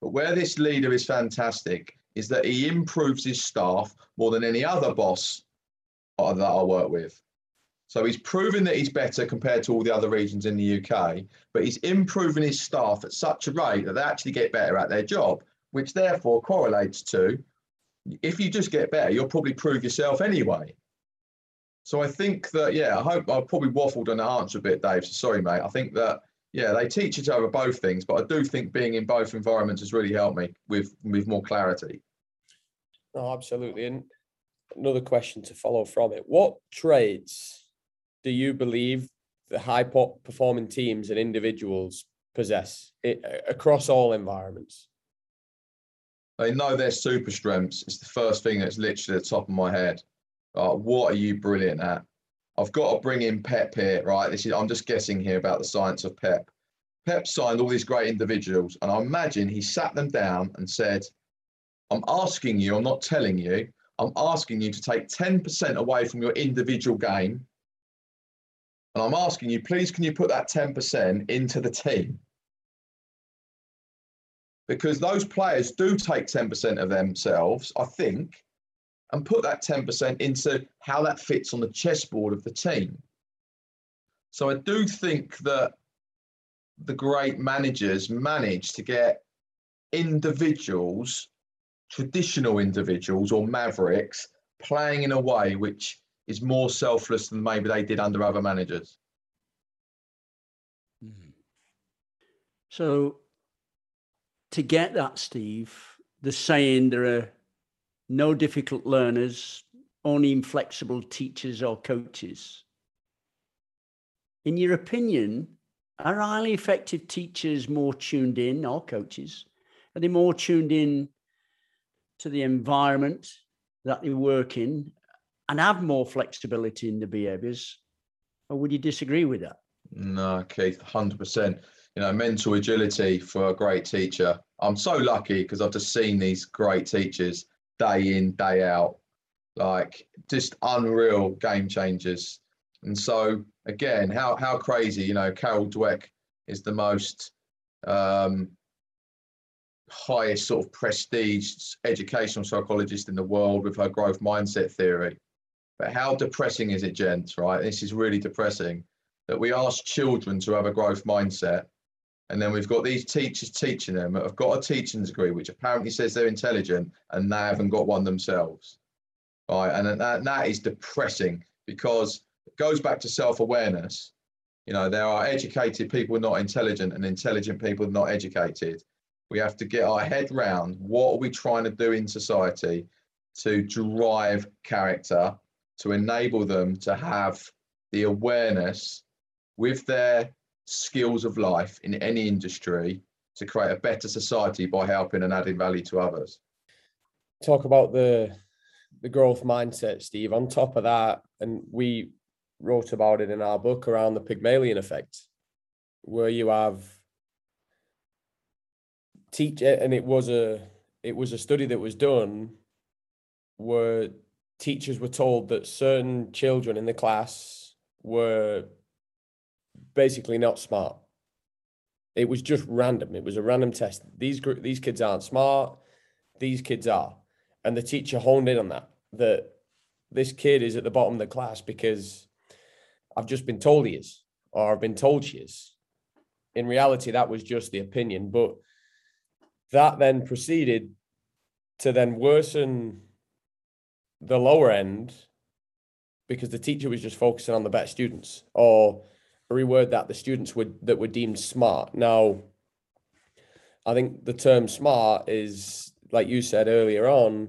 But where this leader is fantastic is that he improves his staff more than any other boss that I work with. So he's proven that he's better compared to all the other regions in the UK, but he's improving his staff at such a rate that they actually get better at their job which therefore correlates to if you just get better, you'll probably prove yourself anyway. So I think that, yeah, I hope I probably waffled on the answer a bit, Dave. So sorry, mate. I think that, yeah, they teach each other both things, but I do think being in both environments has really helped me with with more clarity. Oh, absolutely. And another question to follow from it: What traits do you believe the high performing teams and individuals possess eh, across all environments? They know their super strengths. It's the first thing that's literally the top of my head. What are you brilliant at? I've got to bring in Pep here, right? This is I'm just guessing here about the science of Pep. Pep signed all these great individuals, and I imagine he sat them down and said, I'm asking you, I'm not telling you, I'm asking you to take 10% away from your individual game. And I'm asking you, please, can you put that 10% into the team? Because those players do take 10% of themselves, I think, and put that 10% into how that fits on the chessboard of the team. So I do think that the great managers manage to get individuals, traditional individuals or mavericks, playing in a way which is more selfless than maybe they did under other managers. Mm-hmm. So to get that, Steve, the saying there are no difficult learners, only inflexible teachers or coaches. In your opinion, are highly effective teachers more tuned in or coaches? Are they more tuned in to the environment that they work in and have more flexibility in the behaviors? Or would you disagree with that? No, Keith, 100% you know, mental agility for a great teacher. I'm so lucky because I've just seen these great teachers day in, day out, like just unreal game changers. And so again, how how crazy, you know, Carol Dweck is the most um, highest sort of prestige educational psychologist in the world with her growth mindset theory. But how depressing is it, gents, right? This is really depressing that we ask children to have a growth mindset and then we've got these teachers teaching them that have got a teaching degree, which apparently says they're intelligent, and they haven't got one themselves. Right. And that, that is depressing because it goes back to self awareness. You know, there are educated people not intelligent and intelligent people not educated. We have to get our head round what are we trying to do in society to drive character, to enable them to have the awareness with their skills of life in any industry to create a better society by helping and adding value to others. Talk about the the growth mindset, Steve. On top of that, and we wrote about it in our book around the Pygmalion effect, where you have teach and it was a it was a study that was done where teachers were told that certain children in the class were basically not smart. It was just random. It was a random test. These these kids aren't smart. These kids are, and the teacher honed in on that. That this kid is at the bottom of the class because I've just been told he is, or I've been told she is. In reality, that was just the opinion, but that then proceeded to then worsen the lower end because the teacher was just focusing on the better students or reword that the students would that were deemed smart. Now i think the term smart is like you said earlier on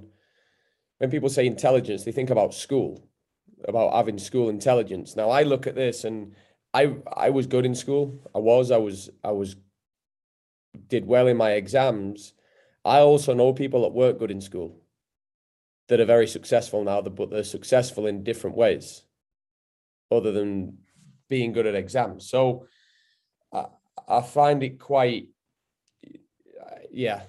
when people say intelligence they think about school about having school intelligence. Now i look at this and i i was good in school. I was i was i was did well in my exams. I also know people that weren't good in school that are very successful now, but they're successful in different ways, other than being good at exams. So I, I find it quite, yeah,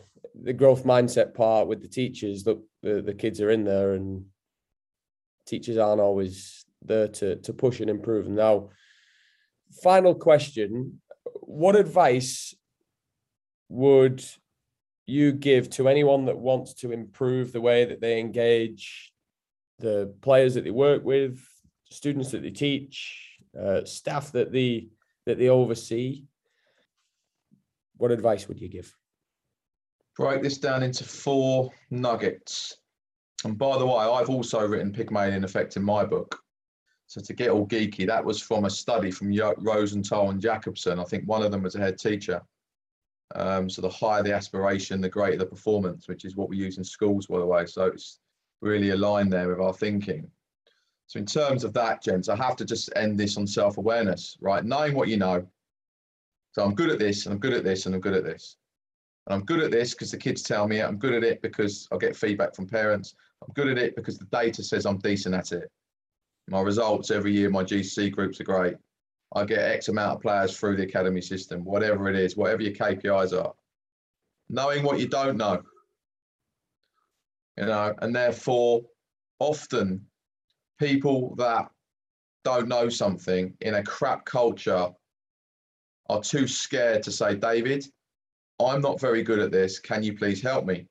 the growth mindset part with the teachers. Look, the, the kids are in there, and teachers aren't always there to to push and improve. Now, final question: What advice would you give to anyone that wants to improve the way that they engage the players that they work with, students that they teach, uh, staff that they that they oversee? What advice would you give? Break this down into four nuggets. And by the way, I've also written Pygmalion Effect in my book. So to get all geeky, that was from a study from Rosenthal and Jacobson. I think one of them was a head teacher. Um, so the higher the aspiration, the greater the performance, which is what we use in schools, by the way. So it's really aligned there with our thinking. So in terms of that, gents, I have to just end this on self-awareness, right? Knowing what you know. So I'm good at this, and I'm good at this, and I'm good at this. And I'm good at this because the kids tell me. I'm good at it because I get feedback from parents. I'm good at it because the data says I'm decent at it. My results every year, my GC groups are great. I get X amount of players through the academy system, whatever it is, whatever your KPIs are. Knowing what you don't know, you know, and therefore often people that don't know something in a crap culture are too scared to say, David, I'm not very good at this. Can you please help me?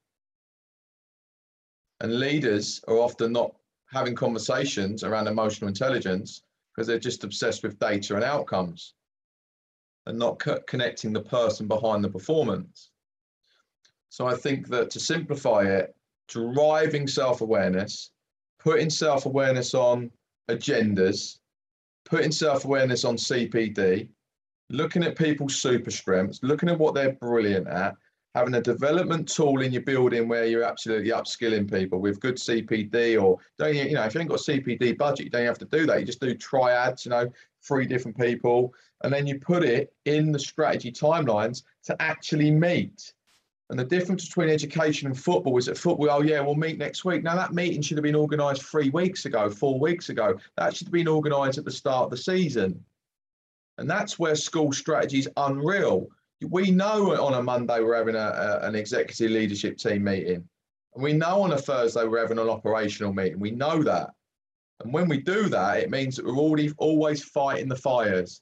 And leaders are often not having conversations around emotional intelligence because they're just obsessed with data and outcomes and not co- connecting the person behind the performance. So I think that to simplify it, driving self awareness, putting self awareness on agendas, putting self awareness on CPD, looking at people's super strengths, looking at what they're brilliant at, having a development tool in your building where you're absolutely upskilling people with good CPD or don't you, you know if you ain't got CPD budget you don't have to do that. You just do triads you know three different people and then you put it in the strategy timelines to actually meet and the difference between education and football is that football, oh yeah, we'll meet next week. Now that meeting should have been organised three weeks ago, four weeks ago. That should have been organised at the start of the season. And that's where school strategy is unreal we know on a Monday we're having a, a, an executive leadership team meeting. And we know on a Thursday we're having an operational meeting. We know that. And when we do that, it means that we're already always fighting the fires.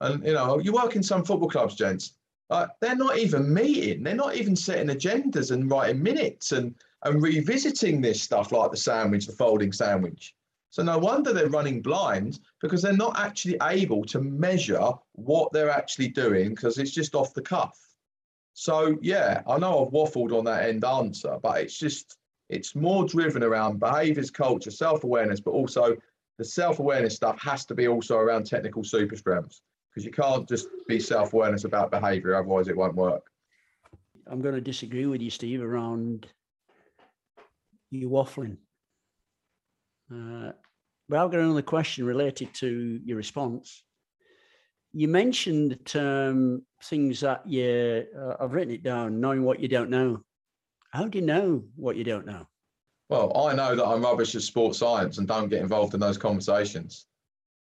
And you know, you work in some football clubs, gents. Uh, they're not even meeting. They're not even setting agendas and writing minutes and and revisiting this stuff like the sandwich, the folding sandwich. So no wonder they're running blind because they're not actually able to measure what they're actually doing because it's just off the cuff. So yeah, I know I've waffled on that end answer, but it's just it's more driven around behaviors, culture, self-awareness, but also the self-awareness stuff has to be also around technical super strengths because you can't just be self-awareness about behavior, otherwise it won't work. I'm going to disagree with you, Steve, around you waffling. Uh, but I've got another question related to your response. You mentioned the term things that you, uh, I've written it down, knowing what you don't know. How do you know what you don't know? Well, I know that I'm rubbish at sports science and don't get involved in those conversations.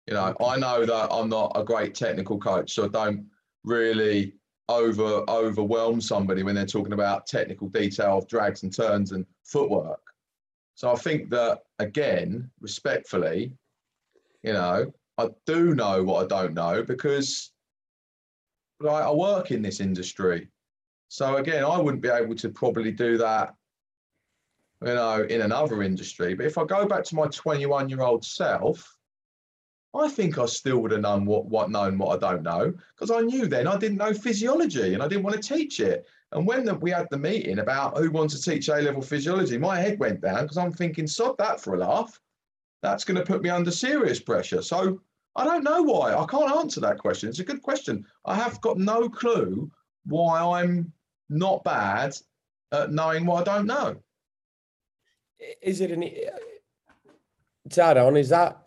You know, I know that I'm not a great technical coach, so I don't really over overwhelm somebody when they're talking about technical detail of drags and turns and footwork. So I think that again, respectfully, you know, I do know what I don't know because like, I work in this industry. So again, I wouldn't be able to probably do that, you know, in another industry. But if I go back to my 21 year old self, I think I still would have known what, what known what I don't know because I knew then I didn't know physiology and I didn't want to teach it. And when the, we had the meeting about who wants to teach A level physiology, my head went down because I'm thinking, sod that for a laugh. That's going to put me under serious pressure. So I don't know why. I can't answer that question. It's a good question. I have got no clue why I'm not bad at knowing what I don't know. Is it an uh, to add on? Is that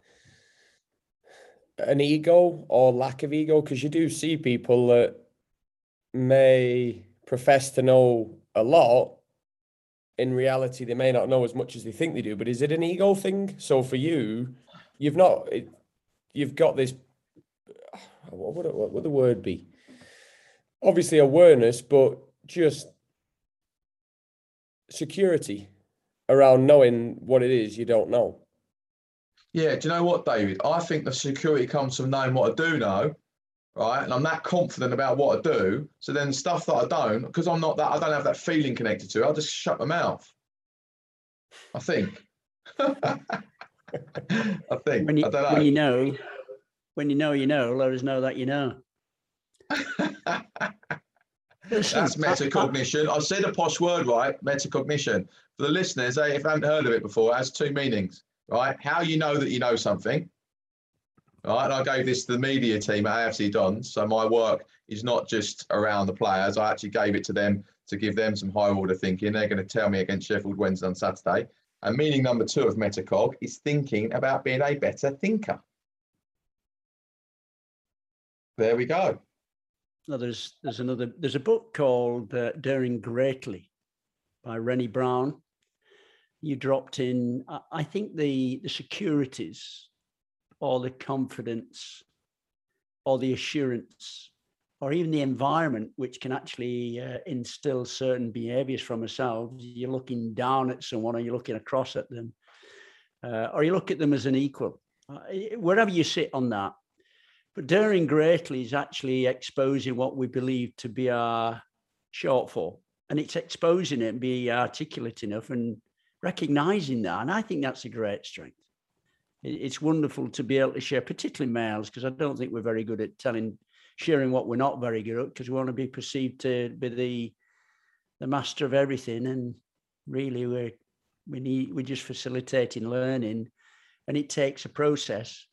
an ego or lack of ego? Because you do see people that may profess to know a lot. In reality, they may not know as much as they think they do. But is it an ego thing? So for you, you've not, you've got this. What would, what would the word be? Obviously, awareness, but just security around knowing what it is you don't know. Yeah, do you know what, David? I think the security comes from knowing what I do know, right? And I'm that confident about what I do. So then stuff that I don't, because I'm not that, I don't have that feeling connected to it, I'll just shut my mouth. I think. I think. When you, I know. when you know, when you know, you know, let us know that you know. That's metacognition. I said a posh word, right? Metacognition. For the listeners, eh, if they haven't heard of it before, it has two meanings, right? How you know that you know something, right? And I gave this to the media team at AFC Dons. So my work is not just around the players. I actually gave it to them to give them some high order thinking. They're going to tell me against Sheffield Wednesday on Saturday. And meaning number two of metacog is thinking about being a better thinker. There we go. No, there's there's another there's a book called uh, Daring Greatly by Brené Brown. You dropped in, I, think the the securities, or the confidence, or the assurance, or even the environment, which can actually uh, instill certain behaviors from ourselves. You're looking down at someone, or you're looking across at them, uh, or you look at them as an equal. Uh, wherever you sit on that, but daring greatly is actually exposing what we believe to be our shortfall. And it's exposing it and be articulate enough and recognizing that. And I think that's a great strength. It's wonderful to be able to share, particularly males, because I don't think we're very good at telling, sharing what we're not very good at, because we want to be perceived to be the the master of everything. And really we're we need we're just facilitating learning. And it takes a process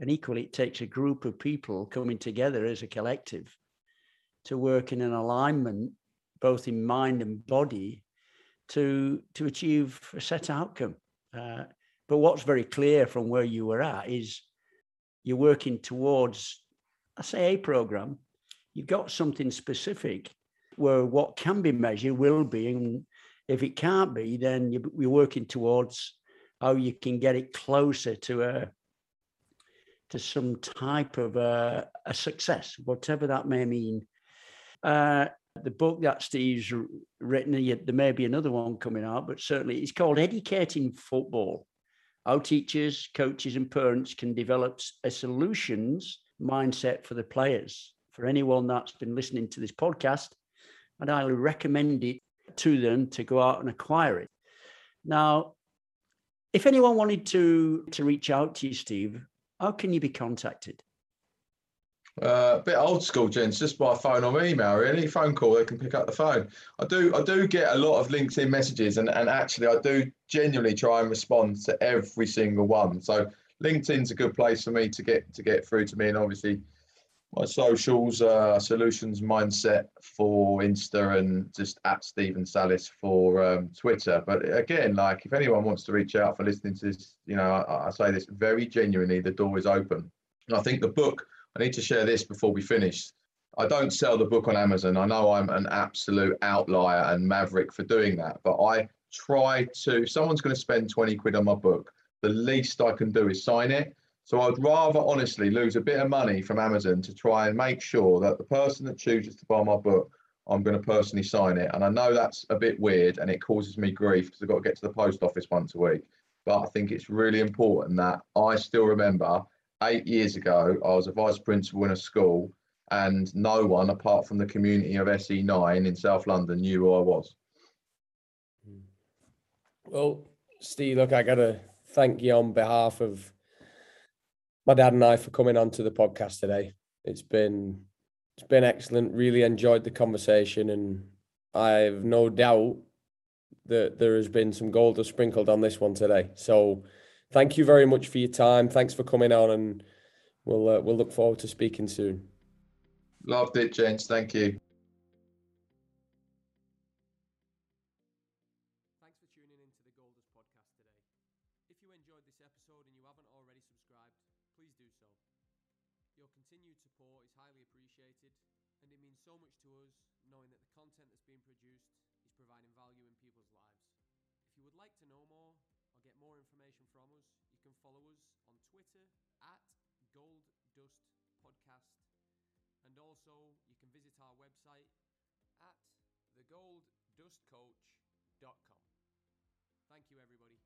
and equally, it takes a group of people coming together as a collective to work in an alignment, both in mind and body, to, to achieve a set outcome. Uh, but what's very clear from where you were at is you're working towards, I say, a program. You've got something specific where what can be measured will be. And if it can't be, then you're working towards how you can get it closer to a, to some type of a, a success, whatever that may mean. Uh, the book that Steve's written, there may be another one coming out, but certainly it's called Educating Football. How teachers, coaches, and parents can develop a solutions mindset for the players. For anyone that's been listening to this podcast, I'd highly recommend it to them to go out and acquire it. Now, if anyone wanted to to reach out to you, Steve, how can you be contacted? Uh, a bit old school, gents, just by phone or email, really. Phone call, they can pick up the phone. I do I do get a lot of LinkedIn messages and, and actually I do genuinely try and respond to every single one. So LinkedIn's a good place for me to get to get through to me and obviously my socials uh, solutions mindset for Insta and just at Stephen Sallis for um, Twitter. But again, like if anyone wants to reach out for listening to this, you know, I, I say this very genuinely, the door is open. And I think the book, I need to share this before we finish. I don't sell the book on Amazon. I know I'm an absolute outlier and maverick for doing that, but I try to, if someone's going to spend 20 quid on my book, the least I can do is sign it So I'd rather honestly lose a bit of money from Amazon to try and make sure that the person that chooses to buy my book, I'm going to personally sign it. And I know that's a bit weird and it causes me grief because I've got to get to the post office once a week. But I think it's really important that I still remember eight years ago, I was a vice principal in a school and no one apart from the community of SE9 in South London knew who I was. Well, Steve, look, I got to thank you on behalf of my dad and I for coming on to the podcast today. It's been it's been excellent. Really enjoyed the conversation, and I have no doubt that there has been some gold sprinkled on this one today. So, thank you very much for your time. Thanks for coming on, and we'll uh, we'll look forward to speaking soon. Loved it, James. Thank you. Thanks for tuning into the Goldust podcast today. If you enjoyed this episode and you haven't already subscribed, please do so. Your continued support is highly appreciated, and it means so much to us knowing that the content that's being produced is providing value in people's lives. If you would like to know more and also you can visit our website at thegolddustcoach.com. Thank you, everybody.